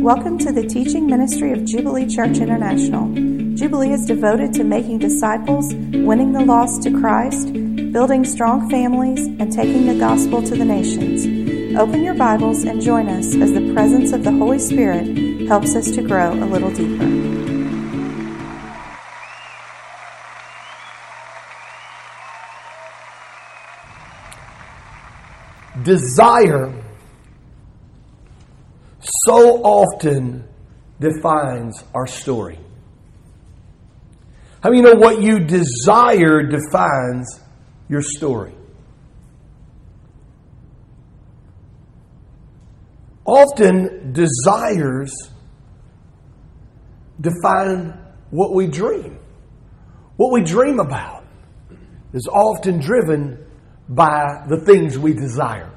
Welcome to the teaching ministry of Jubilee Church International. Jubilee is devoted to making disciples, winning the lost to Christ, building strong families, and taking the gospel to the nations. Open your Bibles and join us as the presence of the Holy Spirit helps us to grow a little deeper. Desire so often defines our story. How many know what you desire defines your story? Often, desires define what we dream. What we dream about is often driven by the things we desire.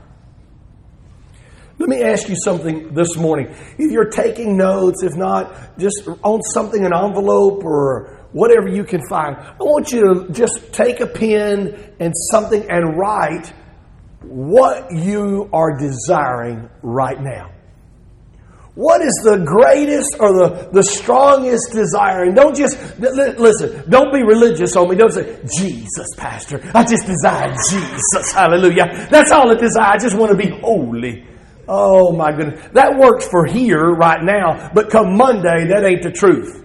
Let me ask you something this morning. If you're taking notes, if not, just on something, an envelope or whatever you can find, I want you to just take a pen and something and write what you are desiring right now. What is the greatest or the, the strongest desire? And don't just, listen, don't be religious on me. Don't say, Jesus, Pastor. I just desire Jesus. Hallelujah. That's all I desire. I just want to be holy. Oh my goodness. That works for here right now, but come Monday, that ain't the truth.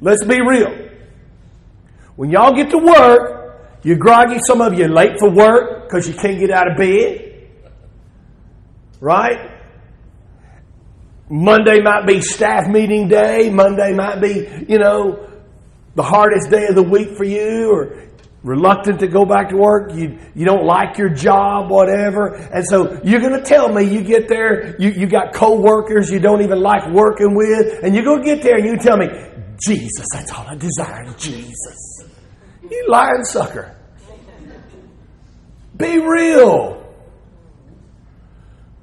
Let's be real. When y'all get to work, you're groggy. Some of you late for work because you can't get out of bed. Right? Monday might be staff meeting day. Monday might be, you know, the hardest day of the week for you, or reluctant to go back to work, you, you don't like your job, whatever. And so you're going to tell me you get there, you, you got co-workers you don't even like working with, and you go get there and you tell me, Jesus, that's all I desire, Jesus. You lying sucker. Be real.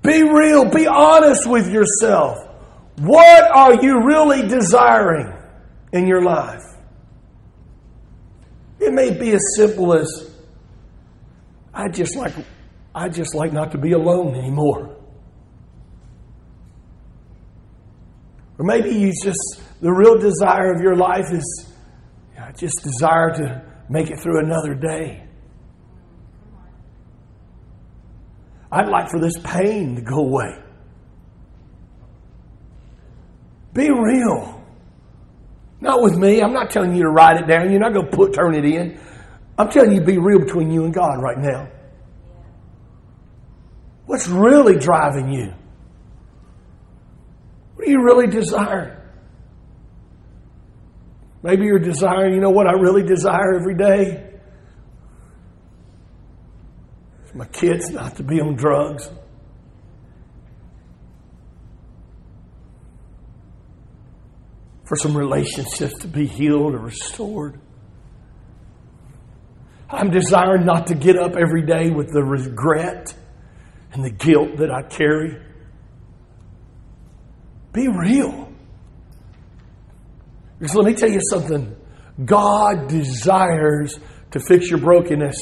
Be real. Be honest with yourself. What are you really desiring in your life? It may be as simple as I just like I just like not to be alone anymore. Or maybe you just the real desire of your life is I just desire to make it through another day. I'd like for this pain to go away. Be real. Not with me. I'm not telling you to write it down. You're not going to put turn it in. I'm telling you be real between you and God right now. What's really driving you? What do you really desire? Maybe you're desiring, you know what I really desire every day? my kids not to be on drugs. For some relationships to be healed or restored. I'm desiring not to get up every day with the regret and the guilt that I carry. Be real. Because let me tell you something God desires to fix your brokenness.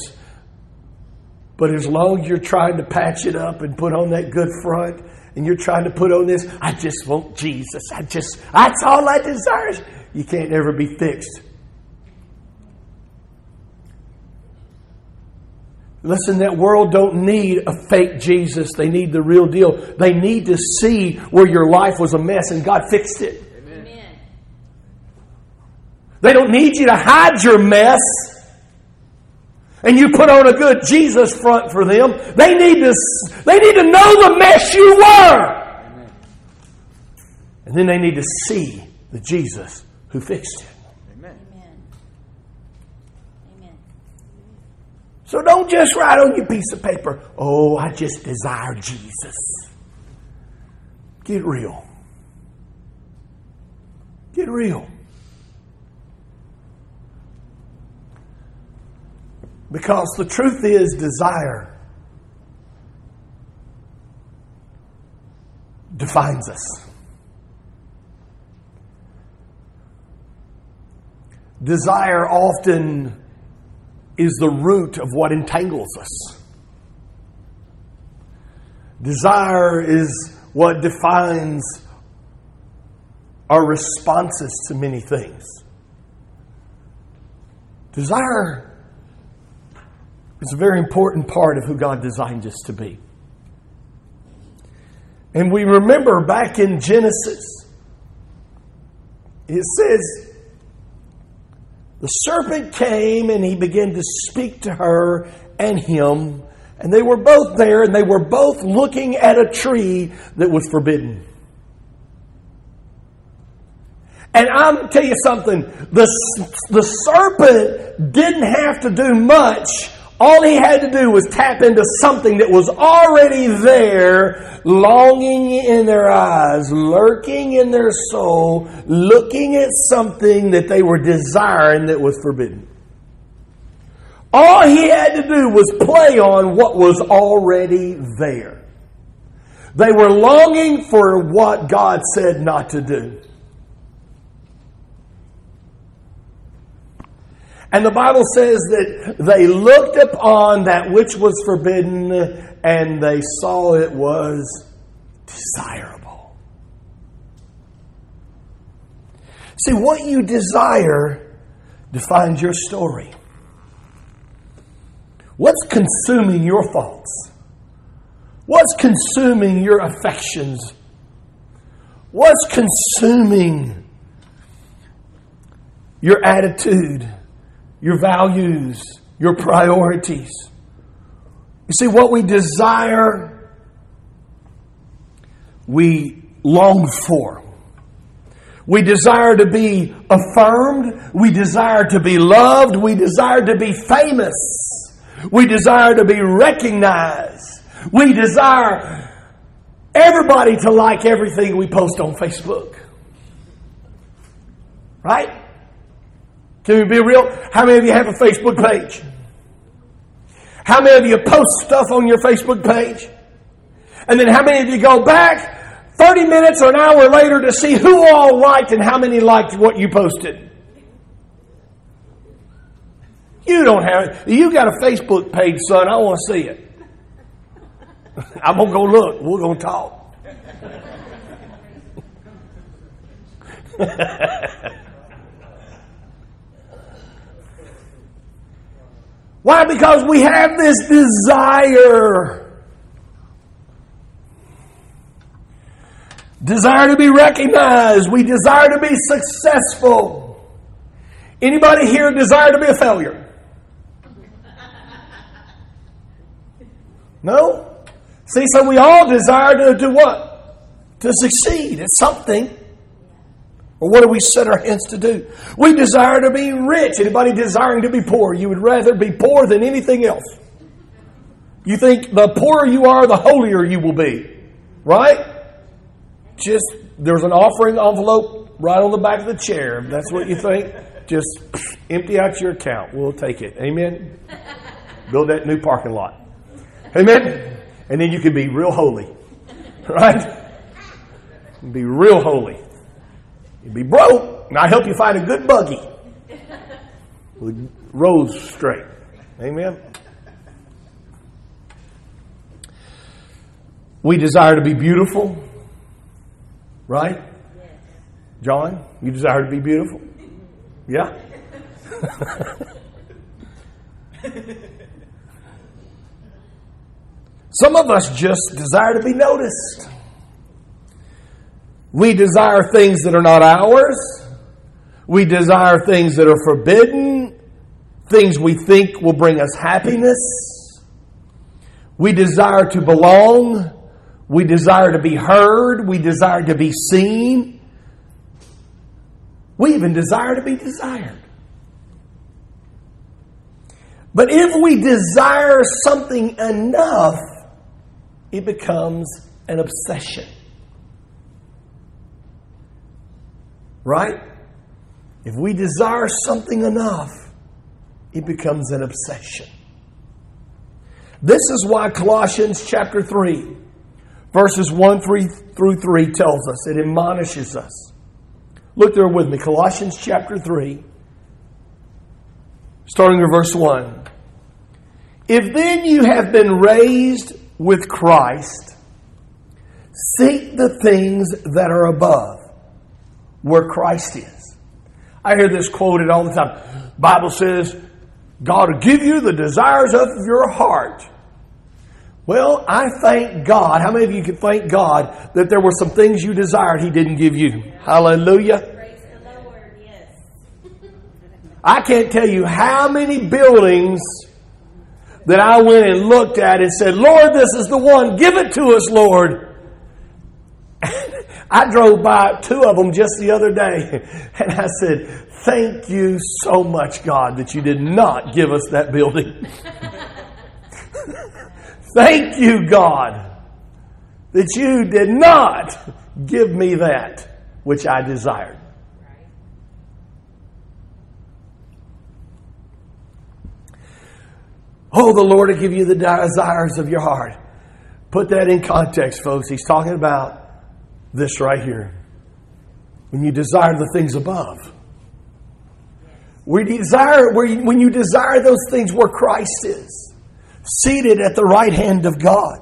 But as long as you're trying to patch it up and put on that good front, and you're trying to put on this, I just want Jesus. I just, that's all I desire. You can't ever be fixed. Listen, that world don't need a fake Jesus. They need the real deal. They need to see where your life was a mess and God fixed it. Amen. They don't need you to hide your mess and you put on a good Jesus front for them, they need to, they need to know the mess you were. Amen. And then they need to see the Jesus who fixed it. Amen. Amen. So don't just write on your piece of paper, oh, I just desire Jesus. Get real. Get real. Because the truth is, desire defines us. Desire often is the root of what entangles us. Desire is what defines our responses to many things. Desire is a very important part of who God designed us to be. And we remember back in Genesis, it says, the serpent came and he began to speak to her and him, and they were both there and they were both looking at a tree that was forbidden. And I'm tell you something the, the serpent didn't have to do much all he had to do was tap into something that was already there, longing in their eyes, lurking in their soul, looking at something that they were desiring that was forbidden. All he had to do was play on what was already there. They were longing for what God said not to do. And the Bible says that they looked upon that which was forbidden and they saw it was desirable. See, what you desire defines your story. What's consuming your thoughts? What's consuming your affections? What's consuming your attitude? Your values, your priorities. You see, what we desire, we long for. We desire to be affirmed. We desire to be loved. We desire to be famous. We desire to be recognized. We desire everybody to like everything we post on Facebook. Right? Can we be real? How many of you have a Facebook page? How many of you post stuff on your Facebook page? And then how many of you go back 30 minutes or an hour later to see who all liked and how many liked what you posted? You don't have it. You got a Facebook page, son. I want to see it. I'm going to go look. We're going to talk. Why? Because we have this desire. Desire to be recognized. We desire to be successful. Anybody here desire to be a failure? No? See, so we all desire to do what? To succeed at something. Or what do we set our hands to do? We desire to be rich. Anybody desiring to be poor? You would rather be poor than anything else. You think the poorer you are, the holier you will be. Right? Just, there's an offering envelope right on the back of the chair. that's what you think. Just empty out your account. We'll take it. Amen? Build that new parking lot. Amen? And then you can be real holy. Right? Be real holy. You'd be broke, and I help you find a good buggy with roads straight. Amen. We desire to be beautiful, right? John, you desire to be beautiful? Yeah? Some of us just desire to be noticed. We desire things that are not ours. We desire things that are forbidden, things we think will bring us happiness. We desire to belong. We desire to be heard. We desire to be seen. We even desire to be desired. But if we desire something enough, it becomes an obsession. Right? If we desire something enough, it becomes an obsession. This is why Colossians chapter 3, verses 1 3 through 3 tells us, it admonishes us. Look there with me, Colossians chapter 3, starting at verse 1. If then you have been raised with Christ, Seek the things that are above, where Christ is. I hear this quoted all the time. Bible says, God will give you the desires of your heart. Well, I thank God. How many of you can thank God that there were some things you desired He didn't give you? Hallelujah. I can't tell you how many buildings that I went and looked at and said, Lord, this is the one. Give it to us, Lord. I drove by two of them just the other day and I said, Thank you so much, God, that you did not give us that building. Thank you, God, that you did not give me that which I desired. Oh, the Lord will give you the desires of your heart. Put that in context, folks. He's talking about this right here. When you desire the things above. We desire, when you desire those things where Christ is, seated at the right hand of God.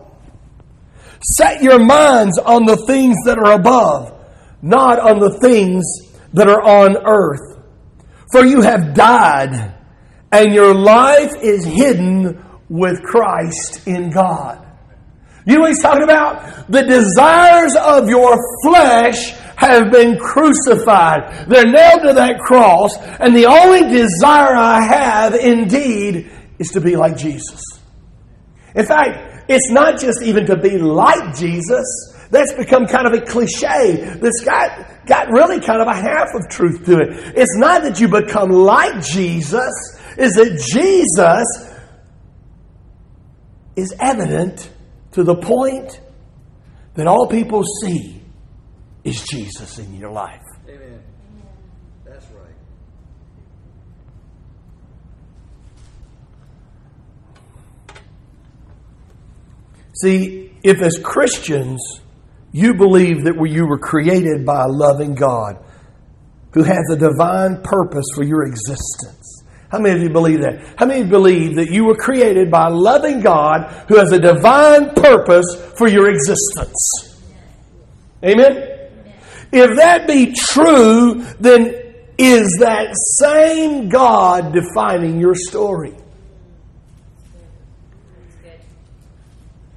Set your minds on the things that are above, not on the things that are on earth. For you have died and your life is hidden with Christ in God. You know what he's talking about? The desires of your flesh have been crucified. They're nailed to that cross, and the only desire I have indeed is to be like Jesus. In fact, it's not just even to be like Jesus. That's become kind of a cliche that's got, got really kind of a half of truth to it. It's not that you become like Jesus, is that Jesus is evident to the point that all people see is Jesus in your life. Amen. That's right. See, if as Christians you believe that you were created by a loving God who has a divine purpose for your existence, how many of you believe that? How many believe that you were created by a loving God who has a divine purpose for your existence? Amen? If that be true, then is that same God defining your story?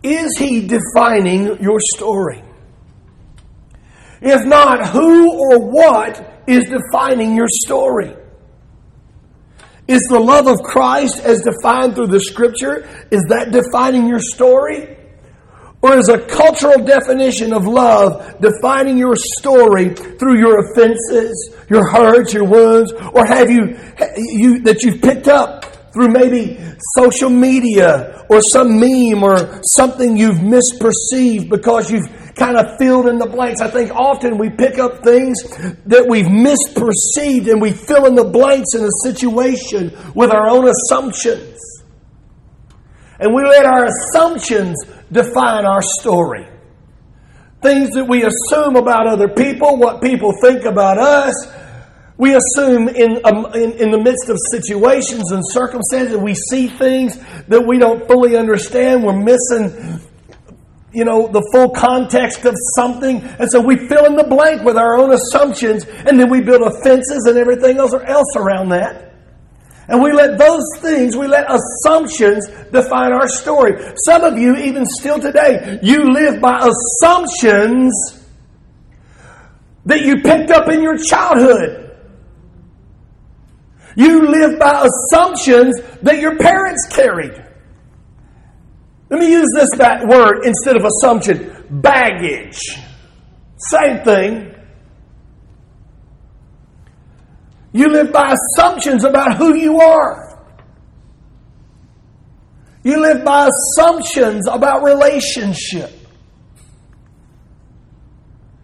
Is He defining your story? If not, who or what is defining your story? Is the love of Christ as defined through the scripture, is that defining your story? Or is a cultural definition of love defining your story through your offenses, your hurts, your wounds, or have you, you that you've picked up through maybe social media or some meme or something you've misperceived because you've kind of filled in the blanks. I think often we pick up things that we've misperceived and we fill in the blanks in a situation with our own assumptions. And we let our assumptions define our story. Things that we assume about other people, what people think about us, we assume in, um, in, in, the midst of situations and circumstances, we see things that we don't fully understand. We're missing you know, the full context of something. And so we fill in the blank with our own assumptions, and then we build offenses and everything else, else around that. And we let those things, we let assumptions define our story. Some of you, even still today, you live by assumptions that you picked up in your childhood. You live by assumptions that your parents carried. Let me use this that word instead of assumption baggage. Same thing. You live by assumptions about who you are. You live by assumptions about relationship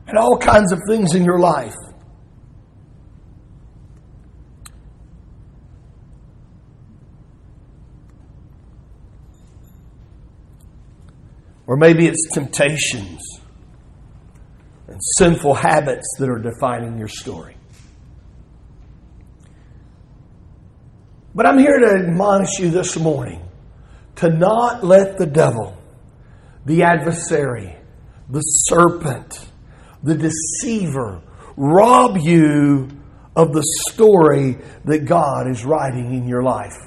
and all kinds of things in your life. Or maybe it's temptations and sinful habits that are defining your story. But I'm here to admonish you this morning to not let the devil, the adversary, the serpent, the deceiver, rob you of the story that God is writing in your life.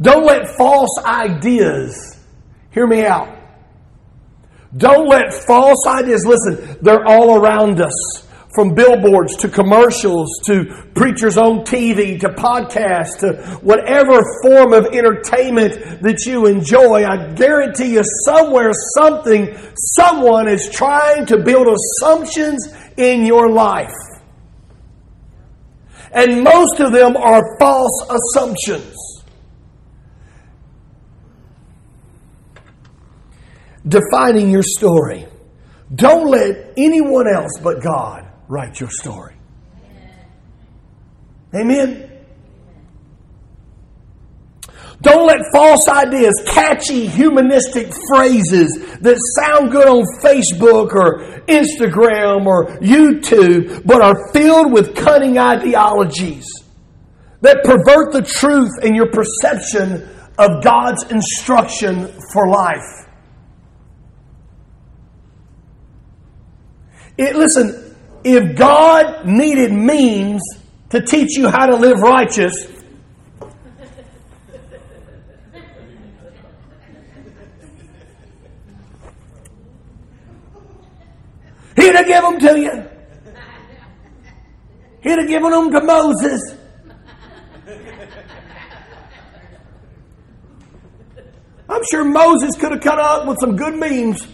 Don't let false ideas, hear me out. Don't let false ideas, listen, they're all around us from billboards to commercials to preachers on TV to podcasts to whatever form of entertainment that you enjoy, I guarantee you somewhere, something, someone is trying to build assumptions in your life. And most of them are false assumptions. Defining your story. Don't let anyone else but God write your story. Amen. Don't let false ideas, catchy humanistic phrases that sound good on Facebook or Instagram or YouTube, but are filled with cunning ideologies that pervert the truth and your perception of God's instruction for life. It, listen, if God needed memes to teach you how to live righteous, He'd have given them to you. He'd have given them to Moses. I'm sure Moses could have come up with some good memes.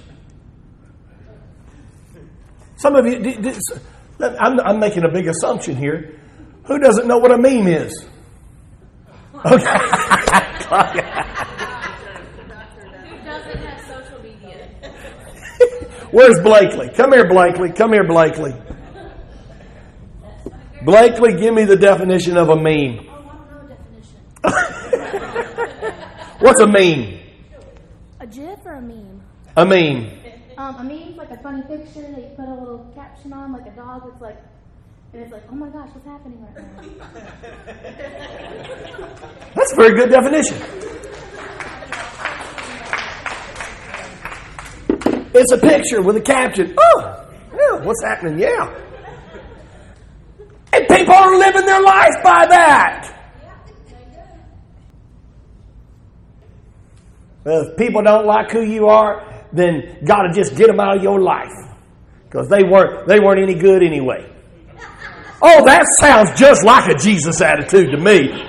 Some of you, I'm, I'm making a big assumption here. Who doesn't know what a meme is? Okay. Who doesn't have social media? Where's Blakely? Come here, Blakely. Come here, Blakely. Blakely, give me the definition of a meme. What's a meme? A GIF or a meme? A meme. Um, a a funny picture that you put a little caption on, like a dog that's like, and it's like, oh my gosh, what's happening right now? That's a very good definition. It's a picture with a caption. Oh, yeah, what's happening? Yeah. And people are living their life by that. If people don't like who you are, then got to just get them out of your life because they weren't they weren't any good anyway. Oh, that sounds just like a Jesus attitude to me.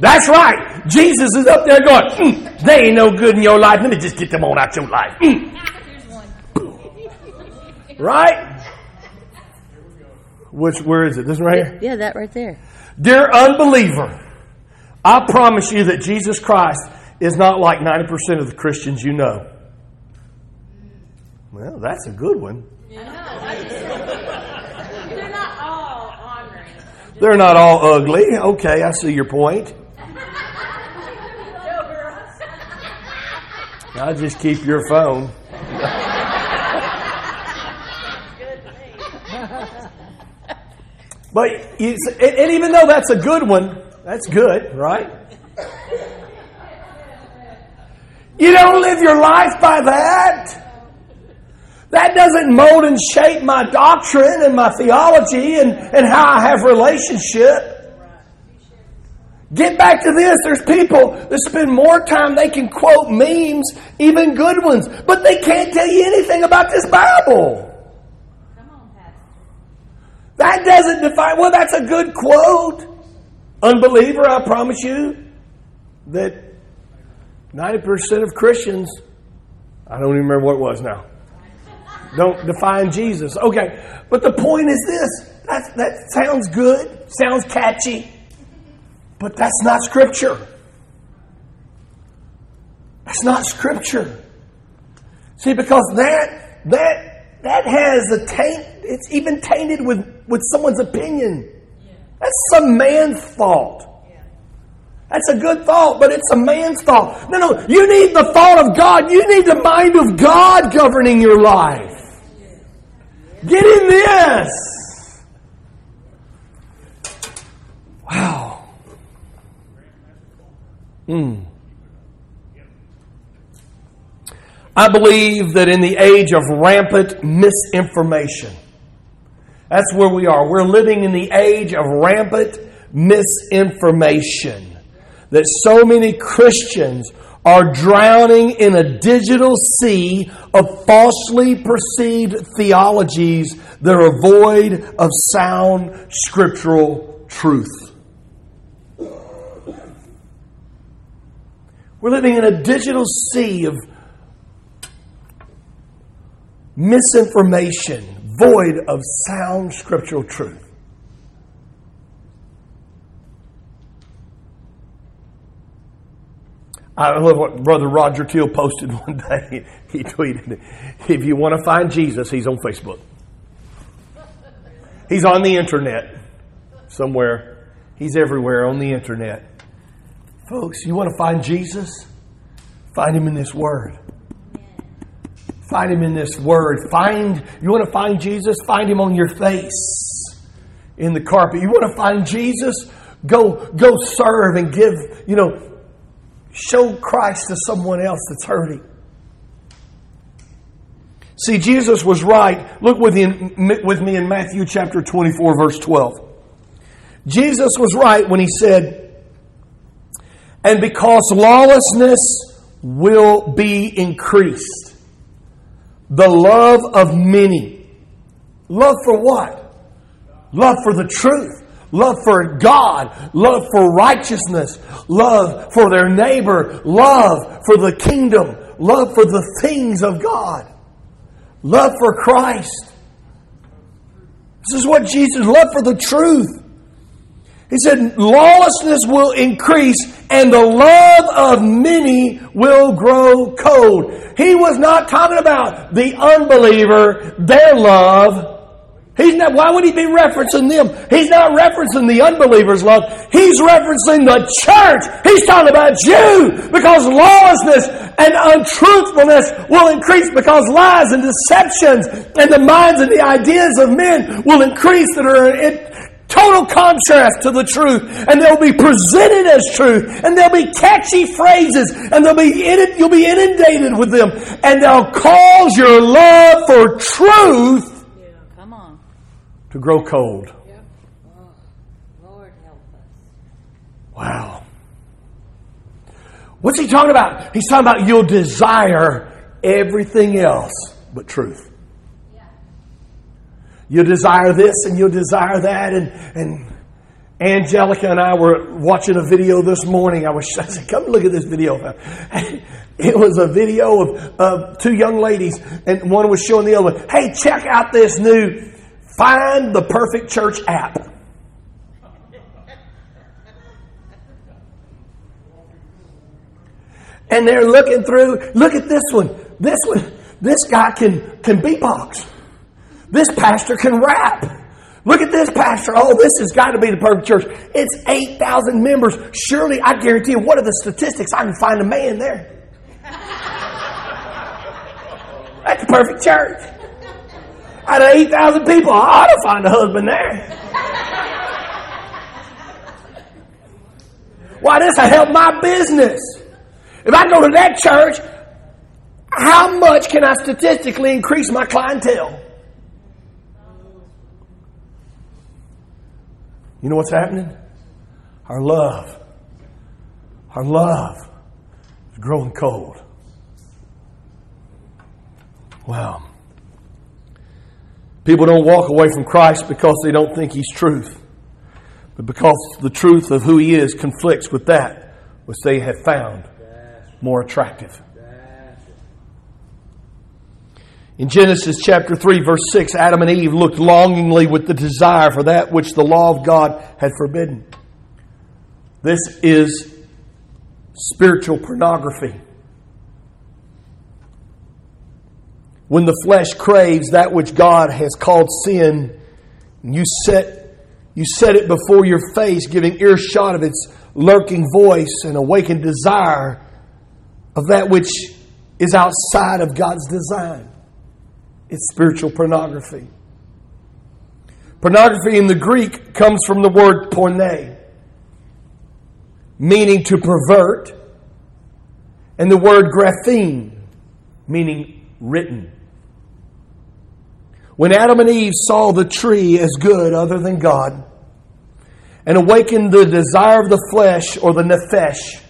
That's right. Jesus is up there going, mm, they ain't no good in your life. Let me just get them on out your life. Mm. Right? Which, where is it? This right here? Yeah, that right there. Dear unbeliever, I promise you that Jesus Christ is not like 90% of the Christians you know. Well, that's a good one. they're not all honoring. They're not all ugly. Okay, I see your point. I'll just keep your phone. but and even though that's a good one, that's good, right? You don't live your life by that. That doesn't mold and shape my doctrine and my theology and, and how I have relationship. Get back to this. There's people that spend more time, they can quote memes, even good ones, but they can't tell you anything about this Bible. That doesn't define, well, that's a good quote. Unbeliever, I promise you that 90% of Christians, I don't even remember what it was now, don't define Jesus. Okay, but the point is this that, that sounds good, sounds catchy, but that's not Scripture. That's not Scripture. See, because that, that, that has a taint, it's even tainted with, with someone's opinion. That's some man's thought. That's a good thought, but it's a man's thought. No, no, you need the thought of God. You need the mind of God governing your life. Get in this. Wow. Mm. I believe that in the age of rampant misinformation, that's where we are. We're living in the age of rampant misinformation. That so many Christians are drowning in a digital sea of falsely perceived theologies that are void of sound scriptural truth. We're living in a digital sea of misinformation, void of sound scriptural truth. I love what Brother Roger Keel posted one day. He tweeted, If you want to find Jesus, he's on Facebook. He's on the internet somewhere. He's everywhere on the internet. Folks, you want to find Jesus? Find him in this Word. Find him in this Word. Find, you want to find Jesus? Find him on your face in the carpet. You want to find Jesus? Go, go serve and give, you know, show Christ to someone else that's hurting. See, Jesus was right. Look with, me in Matthew chapter 24, verse 12. Jesus was right when he said, And because lawlessness will be increased, the love of many. Love for what? Love for the truth love for God, love for righteousness, love for their neighbor, love for the kingdom, love for the things of God, love for Christ. This is what Jesus, love for the truth. He said, lawlessness will increase and the love of many will grow cold. He was not talking about the unbeliever, their love. He's not, why would he be referencing them? He's not referencing the unbelievers' love. He's referencing the church. He's talking about you because lawlessness and untruthfulness will increase because lies and deceptions and the minds and the ideas of men will increase that are in total contrast to the truth and they'll be presented as truth and there'll be catchy phrases and they'll be in you'll be inundated with them and they'll cause your love for truth to grow cold. Yep. Oh, Lord help us. Wow. What's he talking about? He's talking about you'll desire everything else but truth. Yeah. You'll desire this and you'll desire that and and Angelica and I were watching a video this morning. I was I said, "Come look at this video." It was a video of, of two young ladies, and one was showing the other one, "Hey, check out this new Find the perfect church app. And they're looking through, look at this one. This one, this guy can, can beatbox. This pastor can rap. Look at this pastor. Oh, this has got to be the perfect church. It's 8,000 members. Surely, I guarantee you, what are the statistics? I can find a man there. That's the perfect church. Out of 8,000 people, I ought to find a husband there. Why, this will help my business. If I go to that church, how much can I statistically increase my clientele? You know what's happening? Our love, our love is growing cold. Wow. People don't walk away from Christ because they don't think He's truth, but because the truth of who He is conflicts with that which they have found more attractive. In Genesis chapter 3, verse 6, Adam and Eve looked longingly with the desire for that which the law of God had forbidden. This is spiritual pornography. When the flesh craves that which God has called sin, you set, you set it before your face, giving earshot of its lurking voice and awakened desire of that which is outside of God's design. It's spiritual pornography. Pornography in the Greek comes from the word porne, meaning to pervert, and the word graphein, meaning written. When Adam and Eve saw the tree as good other than God and awakened the desire of the flesh or the nephesh,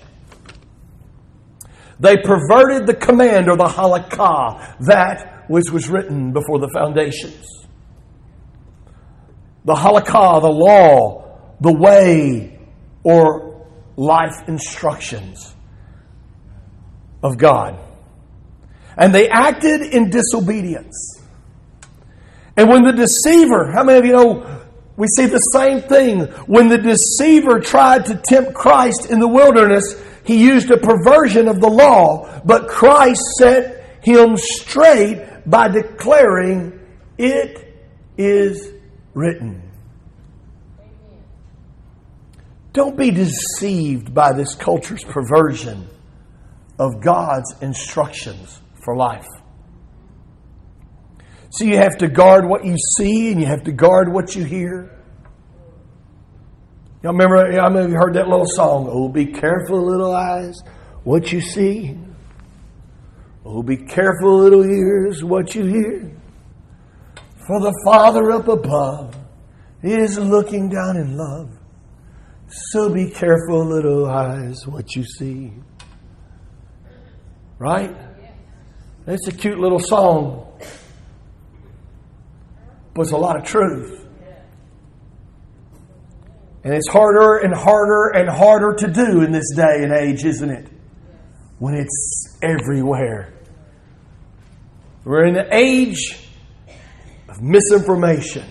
they perverted the command or the halakah, that which was written before the foundations. The halakah, the law, the way, or life instructions of God. And they acted in disobedience. And when the deceiver, how many of you know we see the same thing? When the deceiver tried to tempt Christ in the wilderness, he used a perversion of the law, but Christ set him straight by declaring, It is written. Don't be deceived by this culture's perversion of God's instructions for life. So you have to guard what you see and you have to guard what you hear. Y'all remember, I mean, you heard that little song, Oh, be careful, little eyes, what you see. Oh, be careful, little ears, what you hear. For the Father up above is looking down in love. So be careful, little eyes, what you see. Right? It's a cute little song, it's a lot of truth. And it's harder and harder and harder to do in this day and age, isn't it? When it's everywhere. We're in the age of misinformation,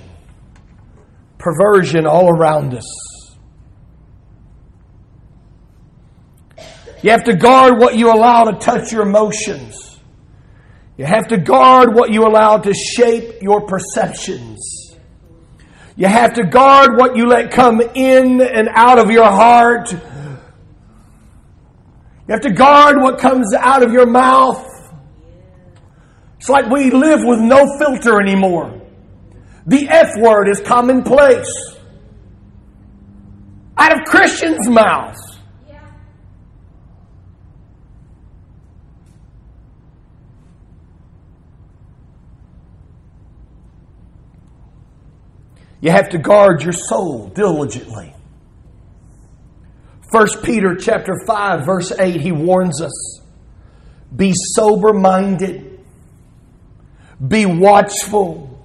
perversion all around us. You have to guard what you allow to touch your emotions. You have to guard what you allow to shape your perceptions. You have to guard what you let come in and out of your heart. You have to guard what comes out of your mouth. It's like we live with no filter anymore. The F word is commonplace. Out of Christians' mouths. You have to guard your soul diligently. 1 Peter chapter 5 verse 8 he warns us be sober minded be watchful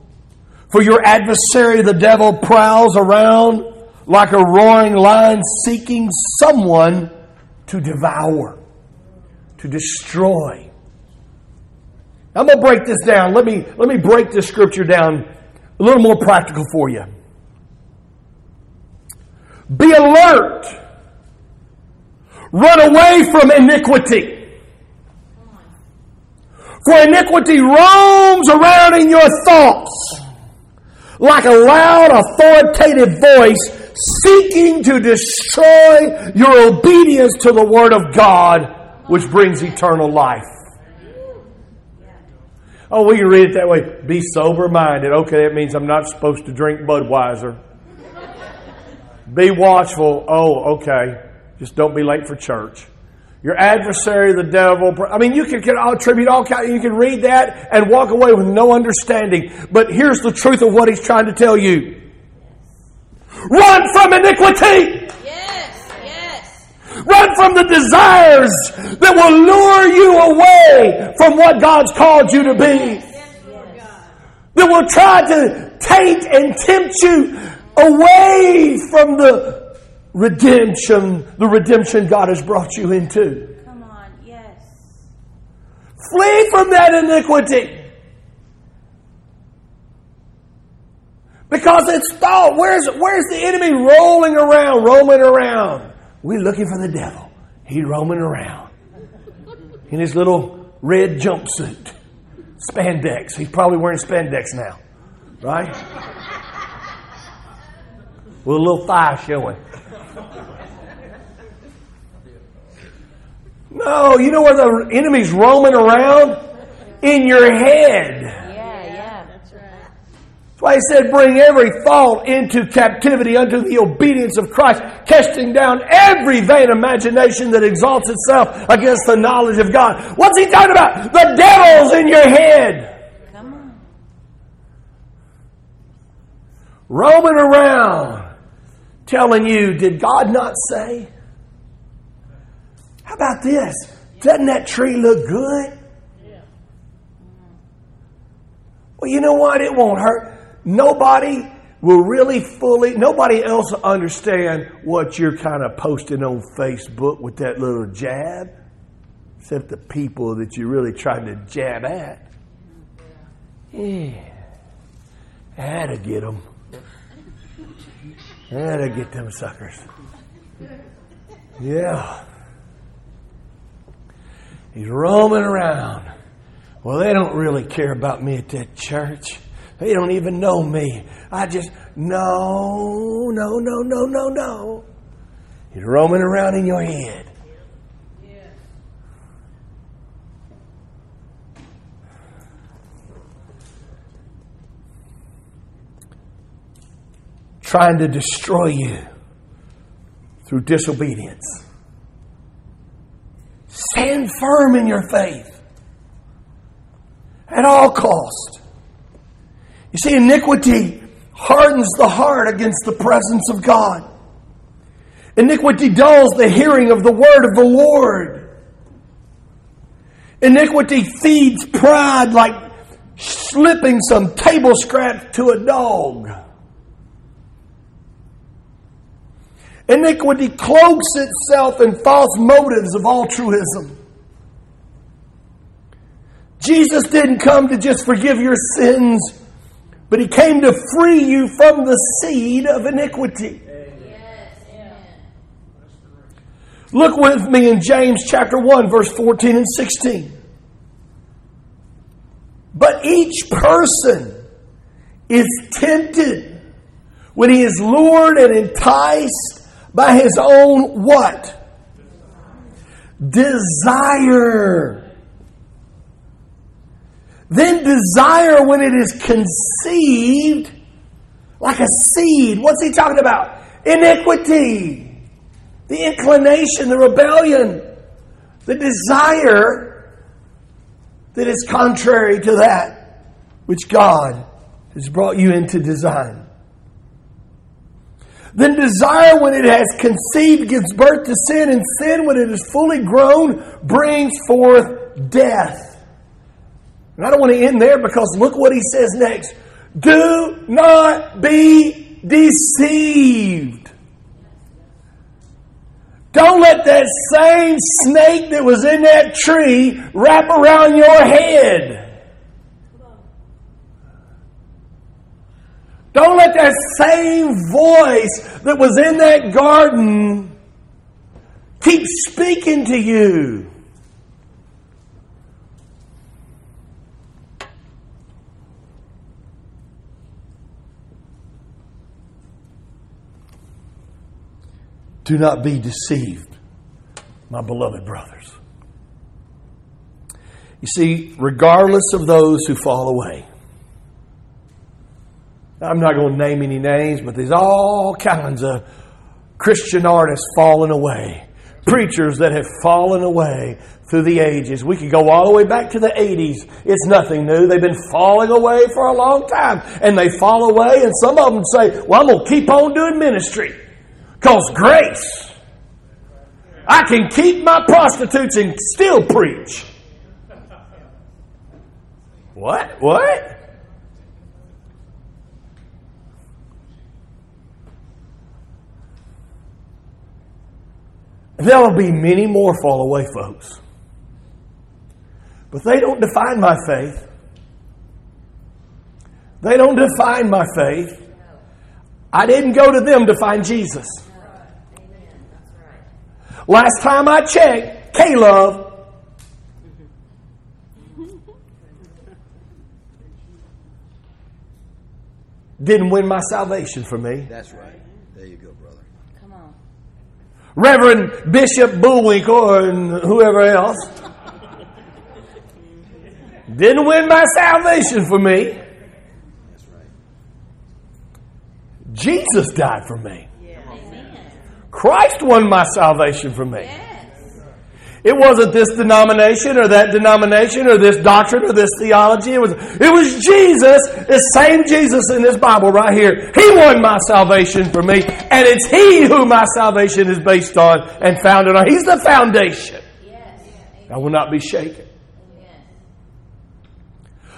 for your adversary the devil prowls around like a roaring lion seeking someone to devour to destroy I'm going to break this down let me let me break this scripture down a little more practical for you. Be alert. Run away from iniquity. For iniquity roams around in your thoughts like a loud, authoritative voice seeking to destroy your obedience to the Word of God, which brings eternal life. Oh, we can read it that way. Be sober minded. Okay, that means I'm not supposed to drink Budweiser. Be watchful. Oh, okay. Just don't be late for church. Your adversary, the devil. I mean, you can, can attribute all kinds. You can read that and walk away with no understanding. But here's the truth of what he's trying to tell you. Run from iniquity. Run from the desires that will lure you away from what God's called you to be. That will try to taint and tempt you away from the redemption, the redemption God has brought you into. Come on, yes. Flee from that iniquity. Because it's thought. Where's, where's the enemy rolling around, roaming around? We're looking for the devil. He's roaming around in his little red jumpsuit, spandex. He's probably wearing spandex now, right? With a little thigh showing. No, you know where the enemy's roaming around? In your head. Why he said, bring every thought into captivity unto the obedience of Christ, casting down every vain imagination that exalts itself against the knowledge of God. What's he talking about? The devil's in your head. Come on. Roaming around, telling you, did God not say? How about this? Doesn't that tree look good? Well, you know what? It won't hurt. Nobody will really fully, nobody else will understand what you're kind of posting on Facebook with that little jab, except the people that you're really trying to jab at. Yeah. That'll get them. That'll get them suckers. Yeah. He's roaming around. Well, they don't really care about me at that church. They don't even know me. I just, no, no, no, no, no, no. He's roaming around in your head. Trying to destroy you through disobedience. Stand firm in your faith at all cost. You see, iniquity hardens the heart against the presence of God. Iniquity dulls the hearing of the word of the Lord. Iniquity feeds pride like slipping some table scraps to a dog. Iniquity cloaks itself in false motives of altruism. Jesus didn't come to just forgive your sins, but he came to free you from the seed of iniquity. Look with me in James chapter 1, verse 14 and 16. But each person is tempted when he is lured and enticed by his own what? Desire. Then desire, when it is conceived, like a seed. What's he talking about? Iniquity, the inclination, the rebellion, the desire that is contrary to that which God has brought you into design. Then desire, when it has conceived, gives birth to sin, and sin, when it is fully grown, brings forth death. And I don't want to end there because look what he says next. Do not be deceived. Don't let that same snake that was in that tree wrap around your head. Don't let that same voice that was in that garden keep speaking to you. Do not be deceived, my beloved brothers. You see, regardless of those who fall away, I'm not going to name any names, but there's all kinds of Christian artists falling away, preachers that have fallen away through the ages. We could go all the way back to the 80s. It's nothing new. They've been falling away for a long time. And they fall away, and some of them say, Well, I'm going to keep on doing ministry. Because grace. I can keep my prostitutes and still preach. What? What? There'll be many more fall away, folks. But they don't define my faith. They don't define my faith. I didn't go to them to find Jesus. Last time I checked, K Love. Didn't win my salvation for me. That's right. There you go, brother. Come on. Reverend Bishop Bullwinkle and whoever else didn't win my salvation for me. That's right. Jesus died for me. Christ won my salvation for me. It wasn't this denomination or that denomination or this doctrine or this theology. It was, it was Jesus, the same Jesus in this Bible right here. He won my salvation for me, and it's He who my salvation is based on and founded on. He's the foundation. I will not be shaken.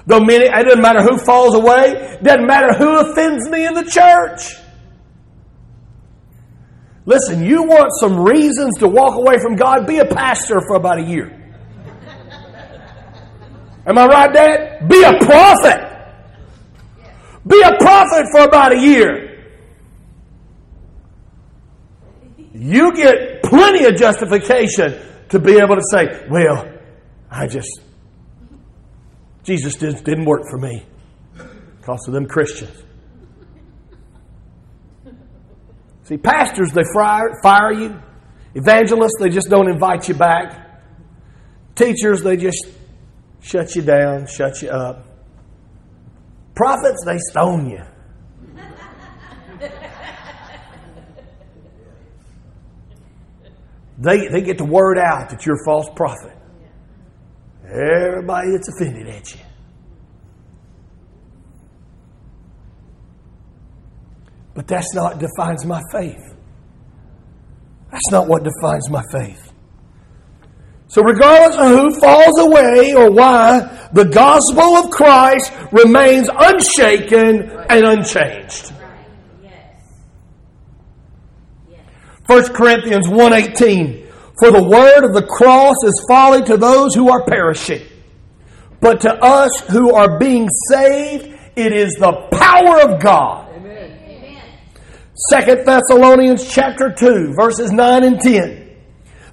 Though many, it doesn't matter who falls away, it doesn't matter who offends me in the church. Listen, you want some reasons to walk away from God? Be a pastor for about a year. Am I right, Dad? Be a prophet. Be a prophet for about a year. You get plenty of justification to be able to say, well, I just, Jesus didn't work for me because of them Christians. See, pastors, they fire, fire you. Evangelists, they just don't invite you back. Teachers, they just shut you down, shut you up. Prophets, they stone you. they, they get the word out that you're a false prophet. Everybody that's offended at you. But that's not defines my faith. That's not what defines my faith. So, regardless of who falls away or why, the gospel of Christ remains unshaken and unchanged. 1 Corinthians 1:18 For the word of the cross is folly to those who are perishing but to us who are being saved it is the power of God Second Thessalonians chapter 2, verses 9 and 10.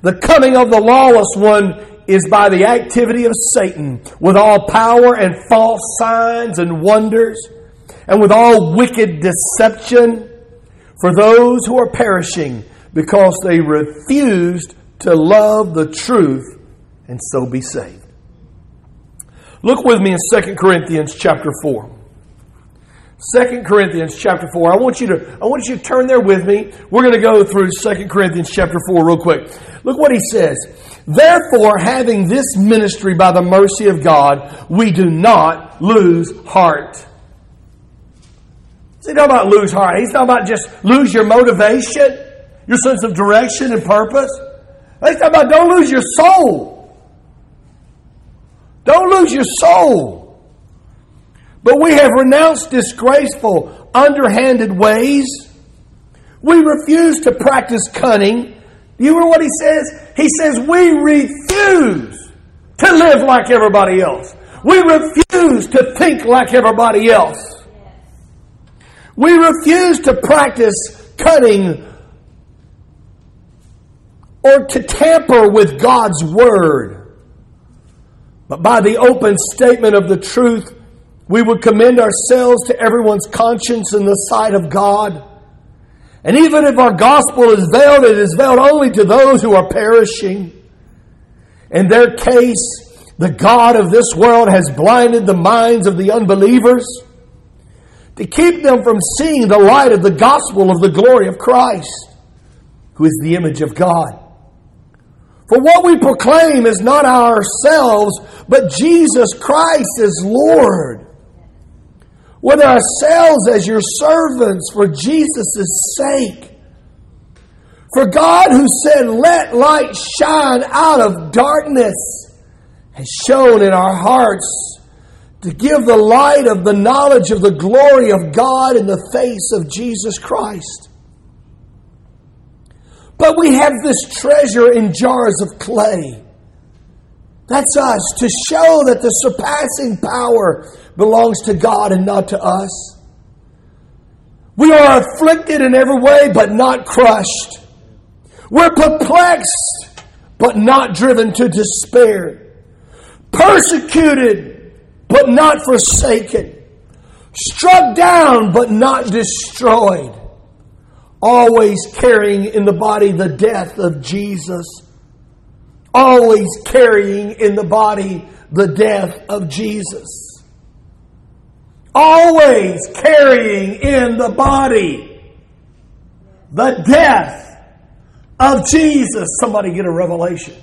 The coming of the lawless one is by the activity of Satan, with all power and false signs and wonders, and with all wicked deception for those who are perishing, because they refused to love the truth and so be saved. Look with me in 2 Corinthians chapter 4. Second Corinthians chapter 4. I want you to I want you to turn there with me. We're going to go through Second Corinthians chapter 4 real quick. Look what he says. Therefore, having this ministry by the mercy of God, we do not lose heart. He's talking about lose heart. He's talking about just lose your motivation, your sense of direction and purpose. He's talking about don't lose your soul. Don't lose your soul. But we have renounced disgraceful, underhanded ways. We refuse to practice cunning. You hear what he says? He says, We refuse to live like everybody else. We refuse to think like everybody else. We refuse to practice cunning or to tamper with God's word. But by the open statement of the truth, we would commend ourselves to everyone's conscience in the sight of God. And even if our gospel is veiled, it is veiled only to those who are perishing. In their case, the God of this world has blinded the minds of the unbelievers to keep them from seeing the light of the gospel of the glory of Christ, who is the image of God. For what we proclaim is not ourselves, but Jesus Christ is Lord with ourselves as your servants for Jesus' sake. For God, who said, Let light shine out of darkness, has shown in our hearts to give the light of the knowledge of the glory of God in the face of Jesus Christ. But we have this treasure in jars of clay. That's us to show that the surpassing power belongs to God and not to us. We are afflicted in every way, but not crushed. We're perplexed, but not driven to despair. Persecuted, but not forsaken. Struck down, but not destroyed. Always carrying in the body the death of Jesus. Always carrying in the body the death of Jesus always carrying in the body the death of Jesus. Somebody get a revelation.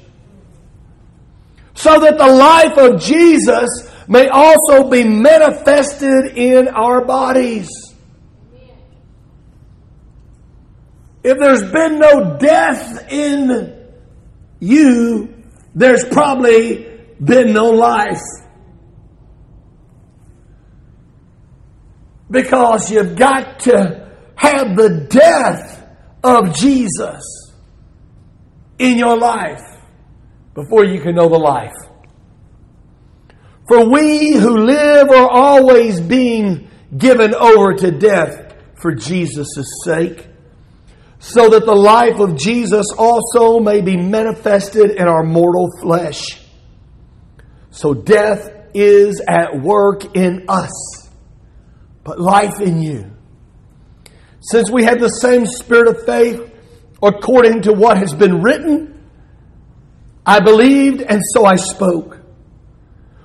So that the life of Jesus may also be manifested in our bodies. If there's been no death in you, there's probably been no life. Because you've got to have the death of Jesus in your life before you can know the life. For we who live are always being given over to death for Jesus' sake, so that the life of Jesus also may be manifested in our mortal flesh. So death is at work in us, but life in you. Since we have the same spirit of faith, according to what has been written, I believed and so I spoke.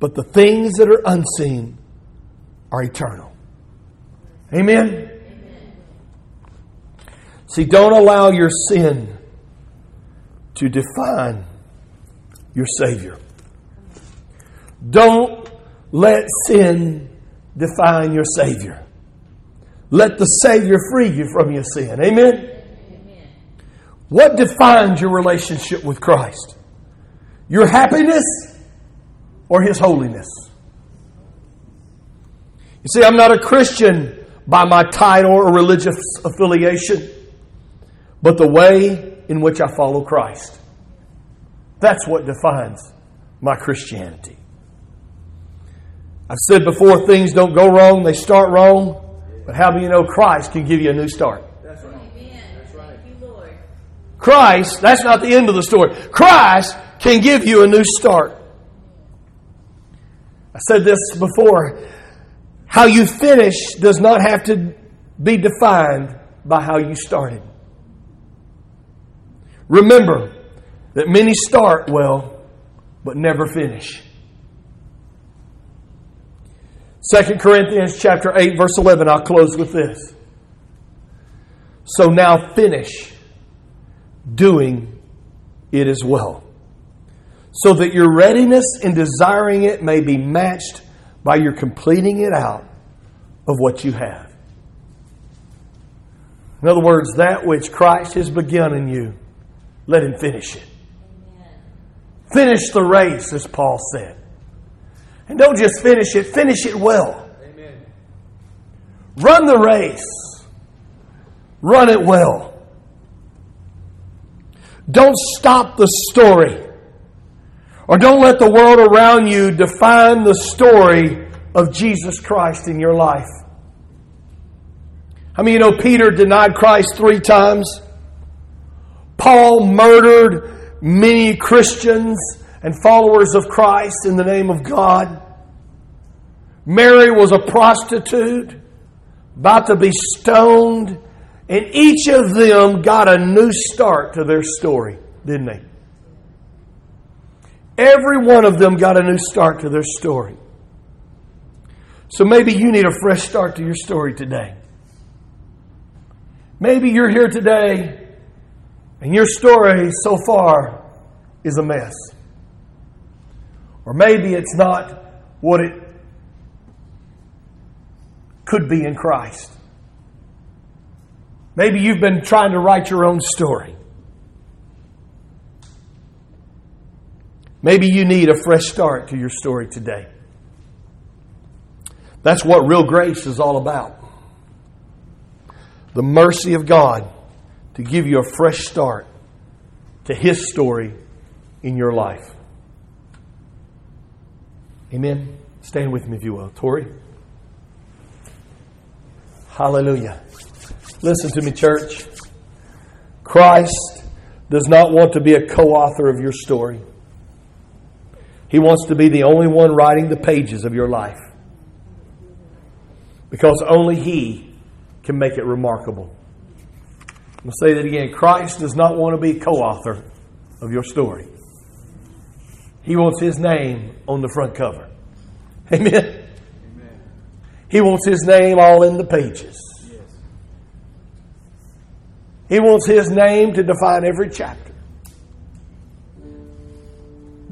but the things that are unseen are eternal. Amen? Amen? See, don't allow your sin to define your Savior. Don't let sin define your Savior. Let the Savior free you from your sin. Amen? What defines your relationship with Christ? Your happiness or His holiness? You see, I'm not a Christian by my title or religious affiliation, but the way in which I follow Christ. That's what defines my Christianity. I've said before, things don't go wrong, they start wrong. But how do you know Christ can give you a new start? Christ, that's not the end of the story. Christ can give you a new start. I said this before. How you finish does not have to be defined by how you started. Remember that many start well, but never finish. 2 Corinthians chapter 8 verse 11 I'll close with this. So now finish doing it as well. So that your readiness in desiring it may be matched by your completing it out of what you have. In other words, that which Christ has begun in you, let him finish it. Amen. Finish the race, as Paul said. And don't just finish it, finish it well. Amen. Run the race. Run it well. Don't stop the story. Or don't let the world around you define the story of Jesus Christ in your life. I mean, you know Peter denied Christ three times? Paul murdered many Christians and followers of Christ in the name of God. Mary was a prostitute, about to be stoned and each of them got a new start to their story, didn't they? Every one of them got a new start to their story. So maybe you need a fresh start to your story today. Maybe you're here today and your story so far is a mess. Or maybe it's not what it could be in Christ. Maybe you've been trying to write your own story. Maybe you need a fresh start to your story today. That's what real grace is all about. The mercy of God to give you a fresh start to His story in your life. Amen. Stand with me if you will. Tori. Hallelujah. Listen to me, church. Christ does not want to be a co author of your story, He wants to be the only one writing the pages of your life. Because only He can make it remarkable. I'm going to say that again. Christ does not want to be co author of your story. He wants His name on the front cover. Amen. Amen. He wants His name all in the pages. Yes. He wants His name to define every chapter.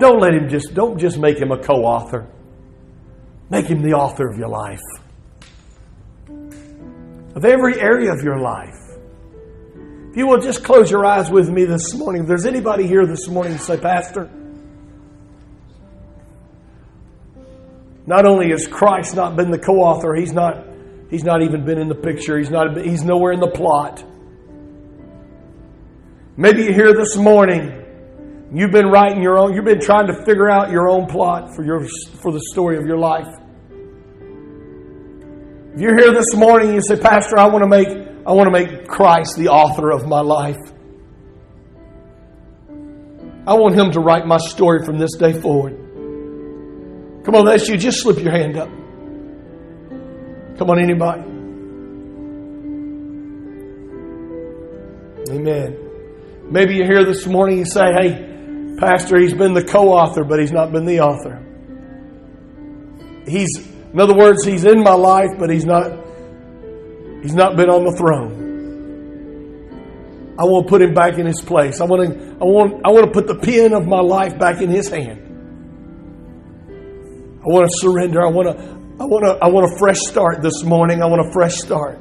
Don't let Him just, don't just make Him a co author. Make Him the author of your life, of every area of your life. If you will just close your eyes with me this morning, if there's anybody here this morning say, Pastor, not only has Christ not been the co-author, he's not, he's not even been in the picture. He's not, he's nowhere in the plot. Maybe you're here this morning. You've been writing your own, you've been trying to figure out your own plot for your for the story of your life. If you're here this morning and you say, Pastor, I want to make I want to make Christ the author of my life. I want him to write my story from this day forward. Come on, that's you. Just slip your hand up. Come on, anybody. Amen. Maybe you're here this morning and say, hey, Pastor, he's been the co author, but he's not been the author. He's, in other words, he's in my life, but he's not He's not been on the throne. I want to put him back in his place. I want to, I want, I want to put the pen of my life back in his hand. I want to surrender. I want to, I want to, I want a fresh start this morning. I want a fresh start.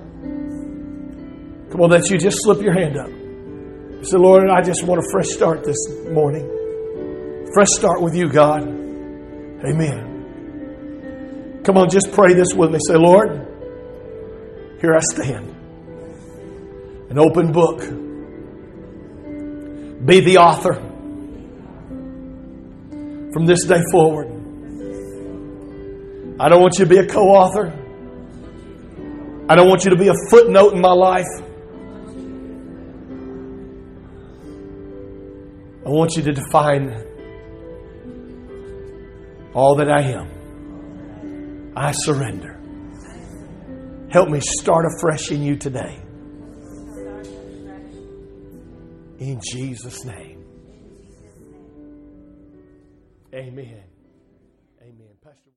Come on, that's you. Just slip your hand up. Say, Lord, I just want a fresh start this morning. Fresh start with you, God. Amen. Come on, just pray this with me. Say, Lord, here I stand. An open book. Be the author from this day forward. I don't want you to be a co author. I don't want you to be a footnote in my life. I want you to define all that I am. I surrender. Help me start afresh in you today. In Jesus' name. Amen.